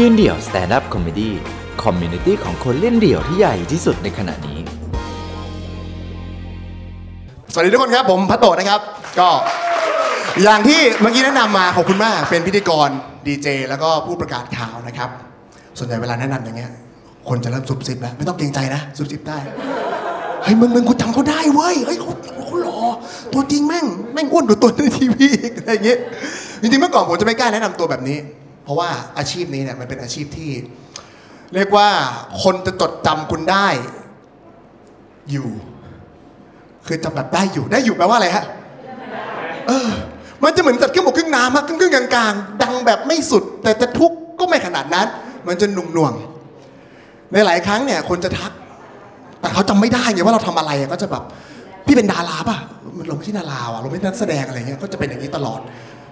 ยืนเดี่ยว stand-up comedy community ของคนเล่นเดี่ยวที่ใหญ่ที่สุดในขณะนี้ สวัสดีทุกคนครับ ผมพัตโตะนะครับ ก็อย่างที่เมื่อกี้แนะนำมาขอบคุณมาก เป็นพิธีกรดีเจแล้วก็ผู้ประกาศข่าวนะครับ ส่วนใหญ่เวลาแนะนำอย่างเงี้ย คนจะเริ่มซุบซิบแล้ว ไม่ต้องเกรงใจนะซุบซิบได้ เฮ้ยมึงมึงกูจำเขาได้เว้ยเฮ้ยเขาเขาหล่อตัวจริงแม่งแม่งอ้วนกว่าตัวในทีวีอีกอะไรอย่างเงี้ยจริงๆเมื่อก่อนผมจะไม่กล้าแนะนำตัวแบบนี้ เพราะว่าอาชีพนี้เนี่ยมันเป็นอาชีพที่ เรียกว่าคนจะจดจำคุณได้อยู่ คือจำแบบได้อยู่ได้อยู่แปลว่าอะไรฮะเออ มันจะเหมือนจัดเครื่งบกครื่งน้ำอะครึ่งกลางๆ ดังแบบไม่สุด แต่จะทุกข์ก็ไม่ขนาดนั้น มันจะหนุ่มหน่วง ในหลายครั้งเนี่ย คนจะทัก แต่เขาจำไม่ได้ไงว่าเราทำอะไรอะก็จะแบบพี่เป็นดาราป่ะมันเราไม่ใช่ดาราว่ะเราไม่ใช่นักแสดงอะไรเงี้ยก็จะเป็นอย่างนี้ตลอด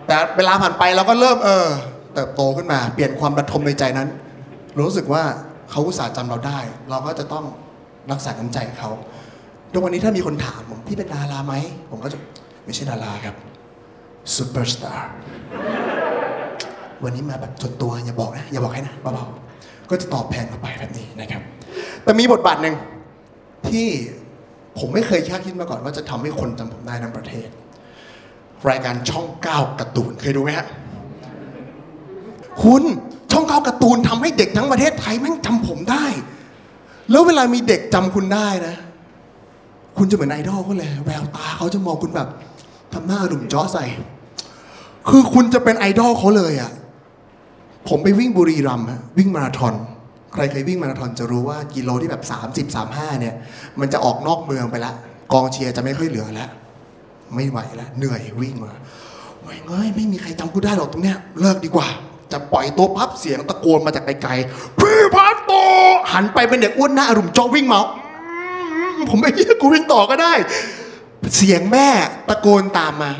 แต่เวลาผ่านไปเราก็เริ่มเออ เติบโตขึ้นมา เปลี่ยนความระทมในใจนั้น รู้สึกว่าเขาอุตส่าห์จำเราได้ เราก็จะต้องรักษาน้ำใจเขาทุกวันนี้ถ้ามีคนถามผมพี่เป็นดาราไหม ผมก็จะไม่ใช่ดาราครับซูเปอร์สตาร์วันนี้มาแบบส่วนตัวอย่าบอกนะ อย่าบอกให้นะเบาๆก็จะตอบแทนเข้าไปแบบนี้นะครับ แต่มีบทบาทหนึ่งที่ผมไม่เคยคาดคิดมาก่อนว่าจะทำให้คนจำผมได้ทั้งประเทศ รายการช่องเก้าการ์ตูนเคยดูไหมฮะ คุณช่องเก้าการ์ตูนทำให้เด็กทั้งประเทศไทยแม่งจำผมได้ แล้วเวลามีเด็กจำคุณได้นะ คุณจะเหมือนไอดอลเขาเลยแววตาเขาจะมองคุณแบบทำหน้าหนุ่มจ้อใส่ คือคุณจะเป็นไอดอลเขาเลยอะ่ะผมไปวิ่งบุรีรัมย์วิ่งมาราธอน ใครเคยวิ่งมาราธอนจะรู้ว่ากิโลที่แบบ 30 35เนี่ย มันจะออกนอกเมืองไปละ กองเชียร์จะไม่ค่อยเหลือแล้ว ไม่ไหวแล้วเหนื่อยวิ่งมาไม่เงยไม่มีใครจำกูได้หรอกตรงเนี้ยเลิกดีกว่า จะปล่อยตัวพับเสียงตะโกนมาจากไกลๆพี่พัดโตหันไปเป็นเด็กอ้วนหน้าอรุมจอวิ่งมาผมไม่เชื่อกูวิ่งต่อก็ได้ เสียงแม่ตะโกนตามมา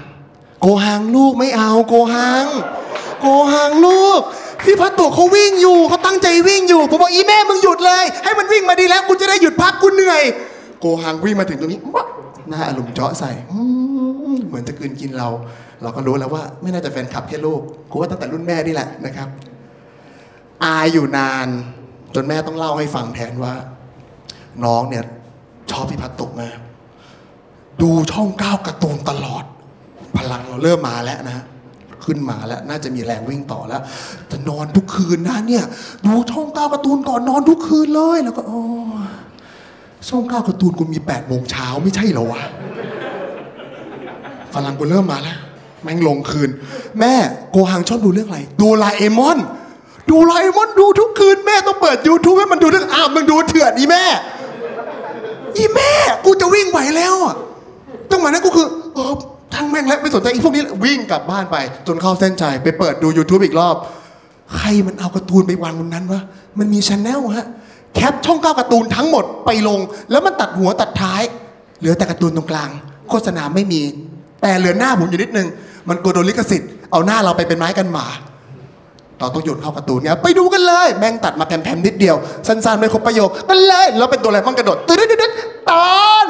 โกหังลูกไม่เอาโกหัง โกหังลูกพี่พัตโตเขาวิ่งอยู่เขาตั้งใจวิ่งอยู่ ผมบอกอีแม่มึงหยุดเลย ให้มันวิ่งมาดีแล้วกูจะได้หยุดพักกูเหนื่อย โกหังวิ่งมาถึงตรงนี้หน้าอารมณ์เจาะใส่ เหมือนจะกืนกินเรา เราก็รู้แล้วว่าไม่น่าจะแฟนคลับแค่ลูกกูว่าตั้งแต่รุ่นแม่นี่แหละนะครับ อายอยู่นานจนแม่ต้องเล่าให้ฟังแทนว่า น้องเนี่ยชอบพี่พัตโตะมากดูช่องก้าวการ์ตูนตลอด พลังเราเริ่มมาแล้วนะ ขึ้นมาแล้วน่าจะมีแรงวิ่งต่อแล้ว จะนอนทุกคืนนะเนี่ย ดูช่องก้าวการ์ตูนก่อนนอนทุกคืนเลยแล้วก็โอ้ช่องก้าวการ์ตูนกูมีแปดโมงเช้าไม่ใช่เหรอวะ พลังกูเริ่มมาแล้วแม่งลงคืน แม่โกหังชอบดูเรื่องอะไร ดูไลเอมอน ดูไลเอมอนดูทุกคืนแม่ต้องเปิด YouTube ให้มันดูทุกอ้าวมึงดูเถื่อนอีแม่ อีแม่ กูจะวิ่งไหวแล้วอะจังหวะนั้นกูคือเออทั้งแม่งแล้วไม่สนใจอีพวกนี้วิ่งกลับบ้านไป จนเข้าเส้นใจไปเปิดดู YouTube อีกรอบ ใครมันเอาการ์ตูนไปวางบนนั้นวะมันมีชแนลฮะแคปช่องเก้าการ์ตูนทั้งหมดไปลง แล้วมันตัดหัวตัดท้าย เหลือแต่การ์ตูนตรงกลาง โฆษณาไม่มี แต่เหลือหน้าผมอยู่นิดนึง มันกลัวโดนลิขสิทธิ์เอาหน้าเราไปเป็นไม้กันหมาเราต้องโยนเข้าการ์ตูนเนี่ยไปดูกันเลย แม่งตัดมาแผ่นๆนิดเดียว สั้นๆไม่ครบประโยคกันเลยแล้วเป็นตัวอะไรมั่งกระโดดตื่นตื่นตอน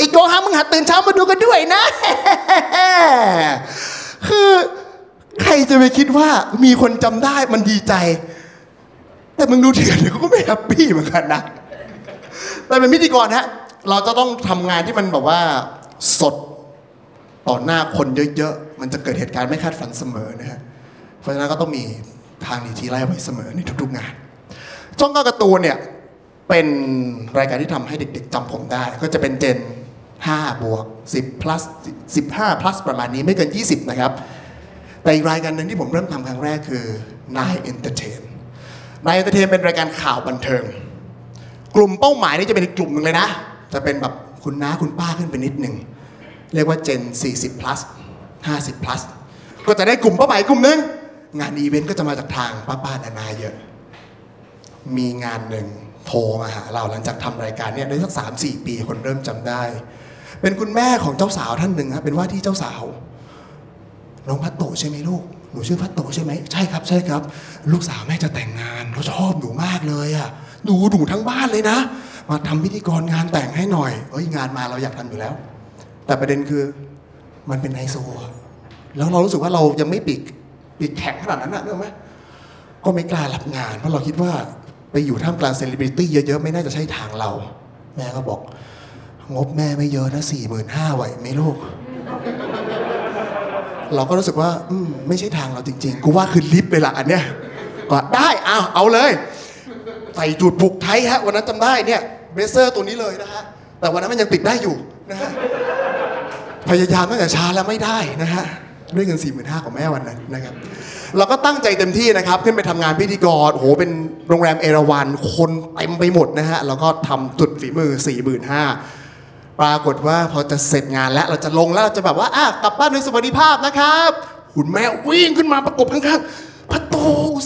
อีกโกฮังมึงหัดตื่นเช้ามาดูกันด้วยนะ คือใครจะไปคิดว่ามีคนจำได้มันดีใจ แต่มึงดูเถื่อนเดี๋ยก็ไม่แฮปปี้เหมือนกันนะแต่เป็นพิธีกรฮะเราจะต้องทำงานที่มันแบบว่าสด ต่อหน้าคนเยอะๆ มันจะเกิดเหตุการณ์ไม่คาดฝันเสมอนะฮะเพราะฉะนั้นก็ต้องมีทางหนีทีไล่ไว้เสมอในทุกๆงานช่องก้าการ์ตูนเนี่ยเป็นรายการที่ทำให้เด็กๆจำผมได้ ก็จะเป็นเจน 5 บวก 10 plus 15 plus ประมาณนี้ไม่เกิน 20 นะครับ แต่อีกรายการหนึ่งที่ผมเริ่มทำครั้งแรกคือ Nine Entertain Nine Entertain เป็นรายการข่าวบันเทิง กลุ่มเป้าหมายนี่จะเป็นอีกกลุ่มหนึ่งเลยนะ จะเป็นแบบคุณน้าคุณป้าขึ้นไปนิดหนึ่ง เรียกว่าเจน 40 plus 50 plus ก็จะได้กลุ่มเป้าหมายกลุ่มหนึ่งงานอีเวนต์ก็จะมาจากทางป้าป้านานาเยอะ มีงานหนึ่งโทรมาหาเราหลังจากทำรายการเนี่ยได้สักสามสี่ปีคนเริ่มจำได้ เป็นคุณแม่ของเจ้าสาวท่านหนึ่งครับเป็นว่าที่เจ้าสาว น้องพัตโตใช่ไหมลูกหนูชื่อพัตโตใช่ไหมใช่ครับใช่ครับ ลูกสาวแม่จะแต่งงานเขาชอบหนูมากเลยอะหนูหนูทั้งบ้านเลยนะ มาทำพิธีกรงานแต่งให้หน่อยเอ้ยงานมาเราอยากทำอยู่แล้ว แต่ประเด็นคือมันเป็นไฮโซแล้วเรารู้สึกว่าเรายังไม่ปีกปีกแข็งขนาดนั้นนะนึกออกไหมก็ไม่กล้ารับงาน เพราะเราคิดว่าไปอยู่ท่ามกลางเซเลบริตี้เยอะๆ ไม่น่าจะใช่ทางเรา แม่ก็บอก งบแม่ไม่เยอะนะสี่หมื่นห้าไหวไหมลูก เราก็รู้สึกว่า อืมไม่ใช่ทางเราจริง ๆ กูว่าคือลิฟต์เลยละอันเนี้ยก็ได้เอาเอาเลย ใส่จุดผูกไทยฮะ วันนั้นจำได้เนี่ยเบเซอร์ตัวนี้เลยนะฮะแต่วันนั้นมันยังติดได้อยู่นะฮะ พยายามตั้งแต่เช้าแล้วไม่ได้นะฮะด้วยเงิน4 5 0 0 0ของแม่วันนั้นนะครับเราก็ตั้งใจเต็มที่นะครับ ขึ้นไปทำงานพิธีกรโอ้โหเป็นโรงแรมเอราวันคนเต็มไปหมดนะฮะแล้วก็ทำจุดฝีมือ4 5 0 0 0ปรากฏว่าพอจะเสร็จงานแล้วเราจะลงแล้วเราจะแบบว่าอะกลับบ้านด้วยสวัสดิภาพนะครับคุณแม่วิ่งขึ้นมาประกบข้างๆพระโต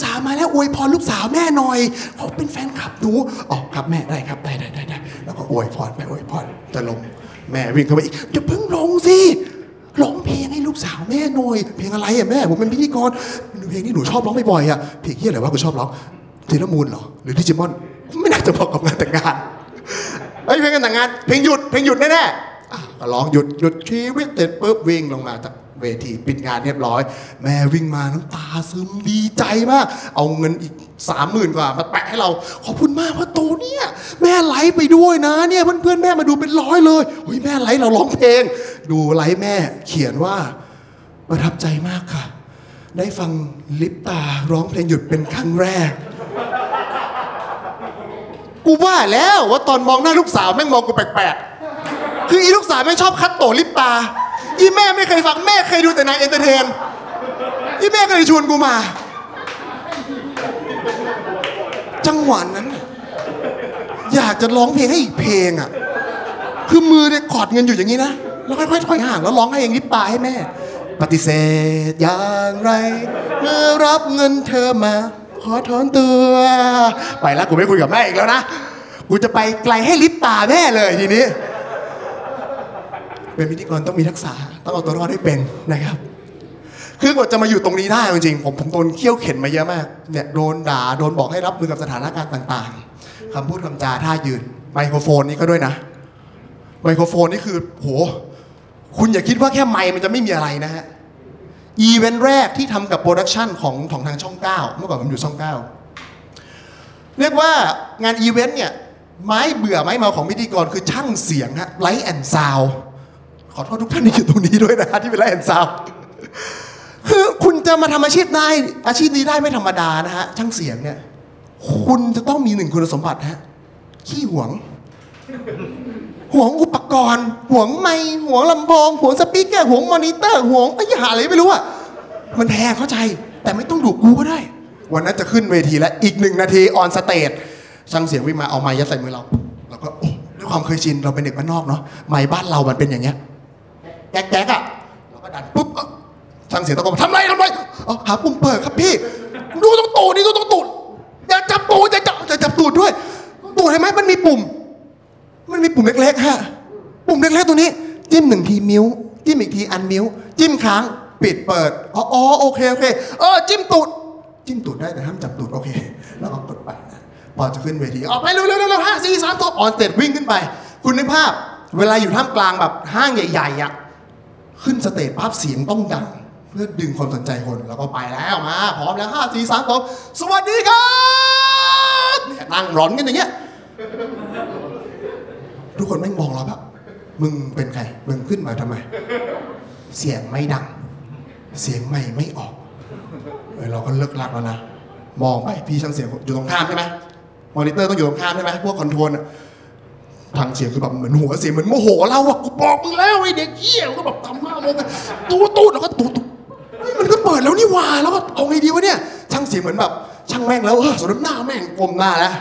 สามาแล้วอวยพรลูกสาวแม่หน่อยเขาเป็นแฟนคลับหนูอ๋อครับแม่ได้ครับได้ได้ได้แล้วก็อวยพรแม่อวยพรจะลงแม่วิ่งเข้าไปอีกอย่าเพิ่งลง สิร้องเพลงให้ลูกสาวแม่หน่อยเพลงอะไรอะแม่ผมเป็นพิธีกรเพลงที่หนูชอบร้องบ่อยๆอะเพลงที่อะไรวะกูชอบร้องเทเลมูนเหรอหรือดิจิมอนไม่น่าจะบอกกับงานแต่งงานไอ้เพลงงานแต่งงานเพลงหยุดเพลงหยุดแน่ๆก็ร้องหยุดหยุดชีวิตเสร็จปุ๊บวิ่งลงมาจาก เวทีปิดงานเรียบร้อย แม่วิ่งมาน้ำตาซึมดีใจมาก เอาเงินอีกสามหมื่นกว่ามาแปะให้เรา ขอบคุณมากพ่อโตเนี่ยแม่ไลฟ์ไปด้วยนะเนี่ยเพื่อนๆแม่มาดูเป็นร้อยเลยเฮ้ยแม่ไลฟ์เราร้องเพลง ดูไลฟ์แม่เขียนว่าประทับใจมากค่ะ ได้ฟังลิปตาร้องเพลงหยุดเป็นครั้งแรก กูว่าแล้วว่าตอนมองหน้าลูกสาวแม่งมองกูแปลกๆ คืออีลูกสาวแม่งชอบคัตโตะลิปตา อีแม่ไม่เคยฟังแม่เคยดูแต่นาย entertain อีแม่ก็เลยชวนกูมา จังหวะนั้น อยากจะร้องเพลงให้อีกเพลงอะ คือมือเนี่ยกอดเงินอยู่อย่างนี้นะ แล้วค่อยๆถอยห่างแล้วร้องให้เองลิปตาให้แม่ ปฏิเสธอย่างไร เมื่อรับเงินเธอมา ขอถอนตัว ไปแล้วกูไม่คุยกับแม่อีกแล้วนะ กูจะไปไกลให้ลิปตาแม่เลยทีนี้ เป็นพิธีกรต้องมีทักษะต้องเอาตัวรอดให้เป็นนะครับ คือกว่าจะมาอยู่ตรงนี้ได้จริงๆผมผมโดนเคี่ยวเข็นมาเยอะมากเนี่ยโดนด่าโดนบอกให้รับมือกับสถานการณ์ต่างๆคำพูดคำจาท่ายืนไมโครโฟนนี่ก็ด้วยนะ ไมโครโฟนนี่คือโหคุณอย่าคิดว่าแค่ไมมันจะไม่มีอะไรนะฮะอีเวนต์แรกที่ทำกับ production ของของทางช่อง 9 เมื่อก่อนผมอยู่ช่อง 9 เรียกว่างานอีเวนต์เนี่ย ไม้เบื่อไม้เมาของพิธีกรคือช่างเสียงฮะ light and sound ขอโทษทุกท่านที่อยู่ตรงนี้ด้วยนะที่เป็น light and sound คือคุณจะมาทำอาชีพได้อาชีพนี้ได้ไม่ธรรมดานะฮะช่างเสียงเนี่ย คุณจะต้องมีหนึ่งคุณสมบัติฮะขี้หวงห่วงอุปกรณ์ห่วงไมค์ห่วงลำโพงห่วง speaker ห่วงมอนิเตอร์ห่วงไอ้หาอะไรไม่รู้อะมันแพงเข้าใจ แต่ไม่ต้องดูกูก็ได้ วันนั้นจะขึ้นเวทีแล้วอีกหนึ่งนาที on stage ช่างเสียงวิ่งมาเอาไมค์ยัดใส่มือเราเราก็ด้วยความเคยชินเราเป็นเด็กบ้านนอกเนาะไมค์บ้านเรามันเป็นอย่างเงี้ย แก๊กแก๊กอะเราก็ดันปุ๊บเอ้าช่างเสียงตะโกนทำไรทำไรเอาหาปุ่มเปิดครับพี่ ดูตรงตูดนี่ดูตรงตูดอย่าจับตูดอย่าจับอย่าจับตูดด้วยตูดเห็นไหมมันมีปุ่ม มันมีปุ่มเล็กๆฮะปุ่มเล็กๆตัวนี้ จิ้มหนึ่งที mute จิ้มอีกที unmute จิ้มค้างปิดเปิดอ๋ออ๋อโอเคโอเคเออจิ้มตูดจิ้มตูดได้แต่ห้ามจับตูดโอเค แล้วก็กดไปนะพอจะขึ้นเวทีออกไปเร็วเร็วเร็วห้าสี่สามสอง on stage วิ่งขึ้นไป คุณนึกภาพ เวลาอยู่ท่ามกลางแบบห้างใหญ่ๆอะ ขึ้น stage ภาพเสียงต้องดัง เพื่อดึงความสนใจคนแล้วก็ไปแล้วมา พร้อมแล้วห้าสี่สามสองสวัสดีครับเนี่ยนั่งร้อนกันอย่างเงี้ยทุกคนแม่มองเราแบบมึงเป็นใครมึงขึ้นมาทำไม เสียงไม่ดัง เสียงไม่ไม่ออกเออเราก็เลิ่กลั่กแล้วนะมองไปพี่ช่างเสียงอยู่ตรงข้ามใช่ไหมมอนิเตอร์ต้องอยู่ตรงข้ามใช่ไหมพวก control ทางเสียงคือแบบเหมือนหัวเสียเหมือนโมโหเราอะกูบอกมึงแล้วไอ้เด็กเหี้ยก็แบบทำหน้ามองกันตูดตูดแล้วก็ตูดตูดเฮ้ยมันก็เปิดแล้วนี่หว่าแล้วก็เอาไงดีวะเนี่ยช่างเสียงเหมือนแบบช่างแม่งแล้วเออสมน้ำหน้าแม่งสมน้ำหน้าแล้ว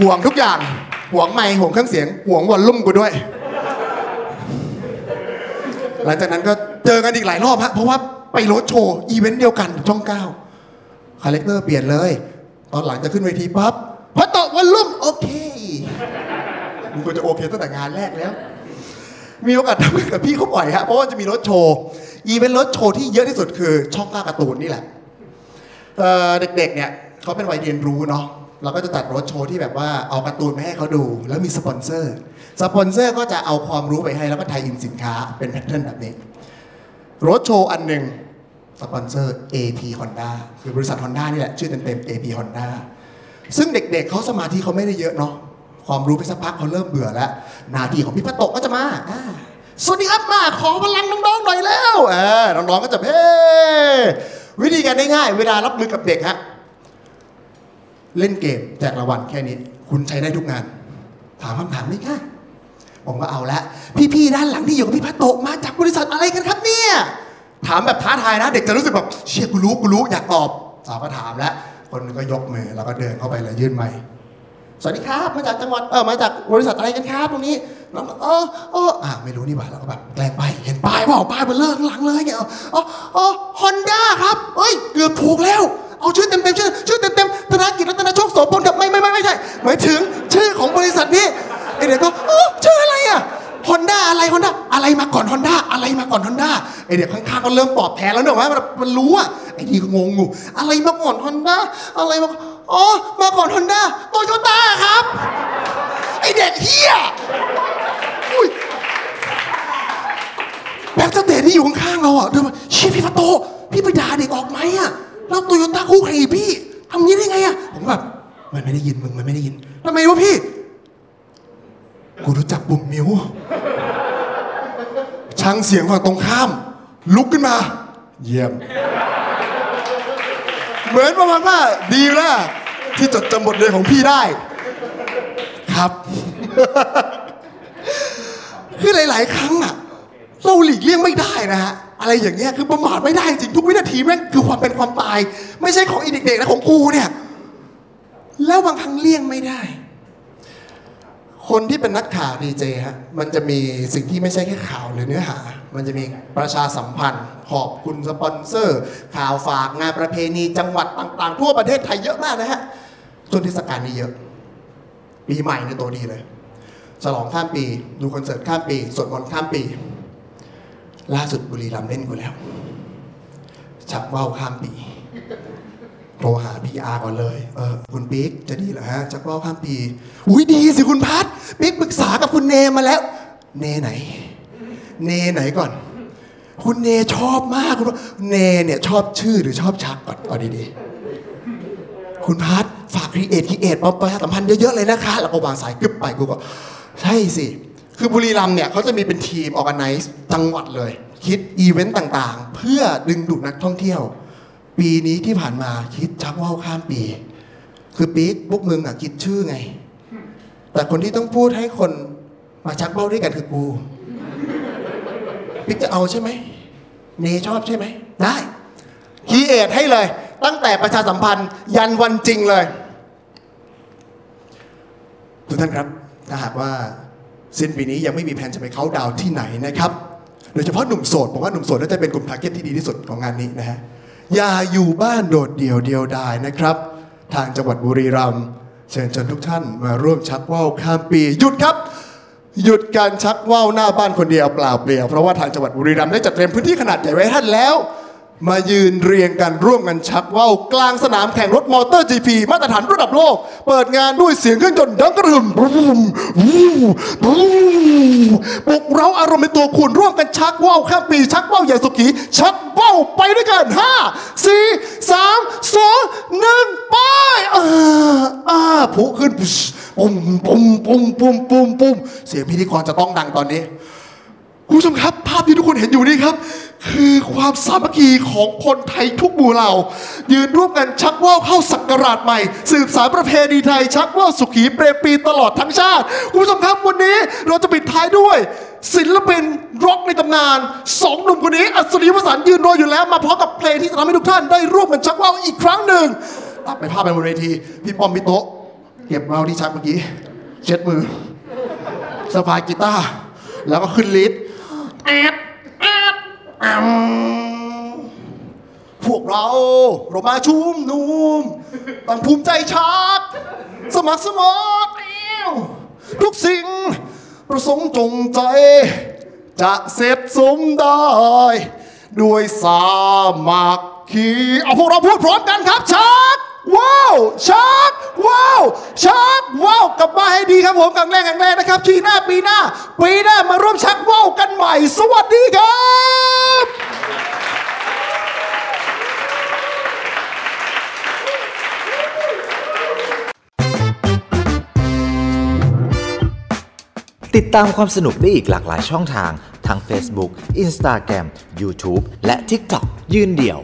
ห่วงทุกอย่างห่วงไมค์ห่วงเครื่องเสียงห่วง volume กูด้วย หลังจากนั้นก็เจอกันอีกหลายรอบฮะเพราะว่าไปรถโชว์อีเวนต์เดียวกันช่องเก้า character เปลี่ยนเลย ตอนหลังจะขึ้นเวทีปั๊บพอตก volume โอเคมึงก็จะโอเคตั้งแต่งานแรกแล้ว มีโอกาสทำงานกับพี่เขาบ่อยฮะเพราะว่าจะมีรถโชว์อีเวนต์รถโชว์ที่เยอะที่สุดคือช่องเก้าการ์ตูนนี่แหละเด็กๆเนี่ยเขาเป็นวัยเรียนรู้เนาะเราก็จะจัดรถโชว์ที่แบบว่าเอาการ์ตูนมาให้เขาดู แล้วมีสปอนเซอร์ สปอนเซอร์ก็จะเอาความรู้ไปให้แล้วก็ tie-in สินค้าเป็น pattern แบบนี้รถโชว์อันหนึ่งสปอนเซอร์ AP Honda คือบริษัท Honda นี่แหละชื่อเต็มๆ AP Honda ซึ่งเด็กๆเขาสมาธิเขาไม่ได้เยอะเนาะความรู้ไปสักพักเขาเริ่มเบื่อแล้วหน้าที่ของพี่พัตโตะก็จะมาสวัสดีครับมาขอพลังน้องๆหน่อยแล้วน้องๆก็จะเฮ้วิธีการง่ายๆเวลารับมือกับเด็กฮะเล่นเกมแจกรางวัลแค่นี้ คุณใช้ได้ทุกงาน ถามคำถามนี้ค่ะ ผมก็เอาละพี่ๆด้านหลังที่อยู่กับพี่พัตโตมาจากบริษัทอะไรกันครับเนี่ยถามแบบท้าทายนะ เด็กจะรู้สึกแบบเชี่ยกูรู้กูรู้อยากตอบสาวก็ถามแล้วคนนึงก็ยกมือแล้วก็เดินเข้าไปเลยยื่นไมค์สวัสดีครับมาจากจังหวัดเออมาจากบริษัทอะไรกันครับตรงนี้น้องก็เออเอออ่าไม่รู้นี่หว่าแล้วก็แบบแกล้งไปเห็นป้ายเปล่าป้ายมันเลิกหลังเลยเนี่ยอ๋ออ๋อฮอนด้าครับเอ้ยเกือบถูกแล้วเอาชื่อเต็มๆชื่อชื่อเต็มๆธนกิจรัตนโชคโสพลกับไม่ไม่ไม่ไม่ใช่หมายถึงชื่อของบริษัทนี้ เด็กก็เออชื่ออะไรอะฮอนด้าอะไรฮอนด้าอะไรมาก่อนฮอนด้าอะไรมาก่อนฮอนด้าไอเด็กข้างๆก็เริ่มตอบแทนแล้วเนอะว่ามันรู้อะไอทีก็งงอยู่อะไรมาก่อนฮอนด้าอะไรมาอ๋อมาก่อนฮอนด้าโตโยต้าครับไอ้เด็กเหี้ยอุ้ย backstage ที่อยู่ข้างๆเราอะเดินมาเชี่ยพี่พัตโตะ พี่ไปด่าเด็กออกไหมอะเราโตโยต้าคู่แข่งอีพี่ทำงี้ได้ไงอะผมแบบมันไม่ได้ยินมึงมันไม่ได้ยินทำไมวะพี่ กูรู้จักปุ่ม mute ช่างเสียงฝั่งตรงข้าม ลุกขึ้นมา เยี่ยม เหมือนประมาณว่าดีแล้วที่จดจำบทเรียนของพี่ได้ ครับ คือหลาย ๆ ครั้งอะเราหลีกเลี่ยงไม่ได้นะฮะอะไรอย่างเงี้ยคือประมาทไม่ได้จริงทุกวินาทีแม่งคือความเป็นความตาย ไม่ใช่ของอีเด็กๆนะของกูเนี่ย แล้วบางครั้งเลี่ยงไม่ได้ คนที่เป็นนักข่าวดีเจฮะมันจะมีสิ่งที่ไม่ใช่แค่ข่าวหรือเนื้อหา มันจะมีประชาสัมพันธ์ ขอบคุณสปอนเซอร์ ข่าวฝากงานประเพณีจังหวัดต่างๆ ทั่วประเทศไทยเยอะมากนะฮะช่วงเทศกาลนี้เยอะ ปีใหม่ในยตัวดีเลย ฉลองข้ามปี ดูคอนเสิร์ตข้ามปีสวดมนต์ข้ามปี ล่าสุดบุรีรัมย์เล่นกูแล้ว ชักว่าวข้ามปี โทรหาพีอาก่อนเลย เออคุณปิ๊กจะดีเหรอฮะชักว่าวข้ามปี อุ้ยดีสิคุณพัดปิ๊กปรึกษากับคุณเนมาแล้ว เนไหน เนไหนก่อน คุณเนชอบมากคุณเนเนี่ยชอบชื่อหรือชอบชักก่อนเอาดีๆ คุณพัดฝาก create create มาประชาสัมพันธ์เยอะๆเลยนะคะ แล้วก็วางสายกึบไปกูก็ ใช่สิ คือบุรีรัมย์เนี่ยเขาจะมีเป็นทีมออ g a แ i z e จังหวัดเลย คิดอีเวนต์ต่างๆ เพื่อดึงดูดนักท่องเที่ยว ปีนี้ที่ผ่านมาคิดชักว่าวข้ามปี คือปี๊กพวกมึงอะคิดชื่อไง แต่คนที่ต้องพูดให้คนมาชักว่าวด้วยกันคือกูปิ๊กจะเอาใช่ไหมเนชอบใช่ไหม ได้ create ให้เลย ตั้งแต่ประชาสัมพันธ์ ยันวันจริงเลย ทุกท่านครับ ถ้าหากว่าสิ้นปีนี้ยังไม่มีแผนจะไปเขาดาวที่ไหนนะครับ โดยเฉพาะหนุ่มโสดผมว่าหนุ่มโสดน่าจะเป็นกลุ่ม target ที่ดีที่สุดของงานนี้นะฮะ อย่าอยู่บ้านโดดเดี่ยวเดียวดายนะครับ ทางจังหวัดบุรีรัมย์เชิญชวนทุกท่านมาร่วมชักว่าวข้ามปีหยุดครับ หยุดการชักว่าวหน้าบ้านคนเดียวเปล่าเปลี่ยวเพราะว่าทางจังหวัดบุรีรัมย์ได้จัดเตรียมพื้นที่ขนาดใหญ่ไว้ให้ท่านแล้ว มายืนเรียงกันร่วมกันชักว่าวกลางสนามแข่งรถมอเตอร์ GP มาตรฐานระดับโลก เปิดงานด้วยเสียงเครื่องยนต์ดังกระหึ่มบูมบูมบูมปลุกเราอารมณ์ในตัวคุณร่วมกันชักว่าวข้ามปี ชักว่าวใหญ่สุขี ชักว่าวไปด้วยกัน 5 4 3 2 1 ไปอ่าอ่าผูขึ้นปุ้มปุ้มปุ้มปุ้มปุ้มปุ้มเสียงพิธีกรจะต้องดังตอนนี้คุณผู้ชมครับ ภาพที่ทุกคนเห็นอยู่นี่ครับ คือความสามัคคีของคนไทยทุกหมู่เหล่า ยืนร่วมกันชักว่าวเข้าศักราชใหม่ สืบสารประเพณีไทย ชักว่าวสุขีเปรมปีตลอดทั้งชาติคุณผู้ชมครับวันนี้เราจะปิดท้ายด้วย ศิลปินร็อกในตำนานสองหนุ่มคนนี้ อัศนีวสันต์ยืนรออยู่แล้ว มาพร้อมกับเพลงที่จะทำให้ทุกท่านได้ร่วมกันชักว่าวอีกครั้งหนึ่งตัดไปภาพไปบนเวทีพี่ป้อมพี่โต๊ะเก็บว่าวที่ชักเมื่อกี้เช็ดมือสะพายกีตาร์แล้วก็ขึ้นลิฟต์แอด มพวกเราเรามาชุมนุมต้องภูมิใจชักสมัครสมรเอทุกสิ่งประสงค์จงใจ จะเสร็จสมได้ ด้วยสามัคคีเอาพวกเราพูดพร้อมกันครับชัก ว้าวชักว้าวชักว้าวกลับมาให้ดีครับผมกังแรงกังแรงนะครับ ทีหน้าปีหน้า ปีหน้ามาร่วมชักว้าวกันใหม่ สวัสดีครับติดตามความสนุกได้อีกหลากหลายช่องทาง ทั้ง Facebook, Instagram, YouTube และ TikTok ยืนเดี่ยว